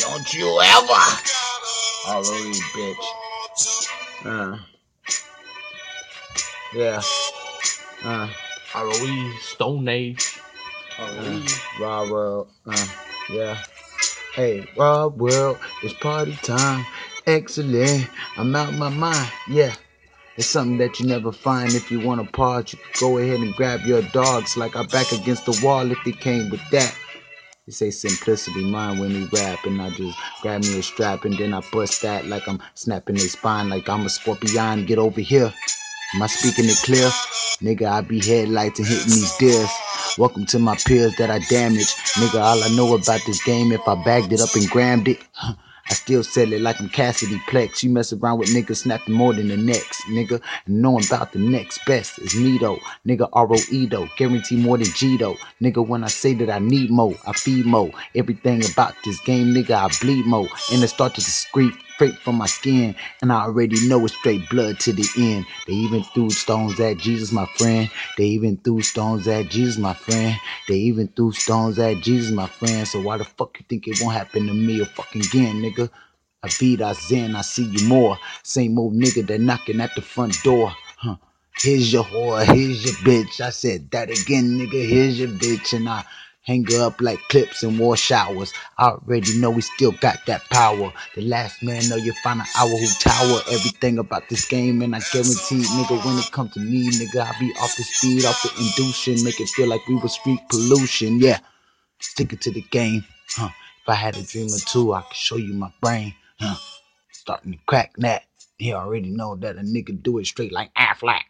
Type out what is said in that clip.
Don't you ever. ROE, bitch. Uh. Yeah. Uh. ROE, Stone Age. Uh, Raw World. Uh. Yeah. Hey, Raw World, it's party time. Excellent. I'm out my mind. Yeah. It's something that you never find if you want to pause. You can go ahead and grab your dogs like I back against the wall if they came with that. They say simplicity mine when we rap, and I just grab me a strap and then I bust that like I'm snapping their spine like I'm a scorpion. Get over here. Am I speaking it clear? Nigga, I be headlights and hitting these deers. Welcome to my peers that I damaged. Nigga, all I know about this game, if I bagged it up and grammed it, I still sell it like I'm Cassidy Plex. You mess around with niggas snapping more than the next, nigga. And knowing about the next best is though. Nigga ROE though. Guarantee more than G though. Nigga, when I say that I need more, I feed more. Everything about this game, nigga, I bleed more. And it starts to scream straight from my skin, and I already know it's straight blood to the end. They even threw stones at Jesus, my friend. They even threw stones at Jesus, my friend. They even threw stones at Jesus, my friend. So why the fuck you think it won't happen to me a fucking again, nigga? I beat I zen, I see you more. Same old nigga that knocking at the front door. Huh. Here's your whore, here's your bitch. I said that again, nigga. Here's your bitch, and I hang up like clips and war showers. I already know we still got that power. The last man know you find an hour who tower everything about this game, and I guarantee, nigga, when it come to me, nigga, I be off the speed, off the induction, make it feel like we was street pollution. Yeah, stick it to the game, huh? If I had a dream or two, I could show you my brain, huh? Starting to crack that. He already know that a nigga do it straight like Affleck.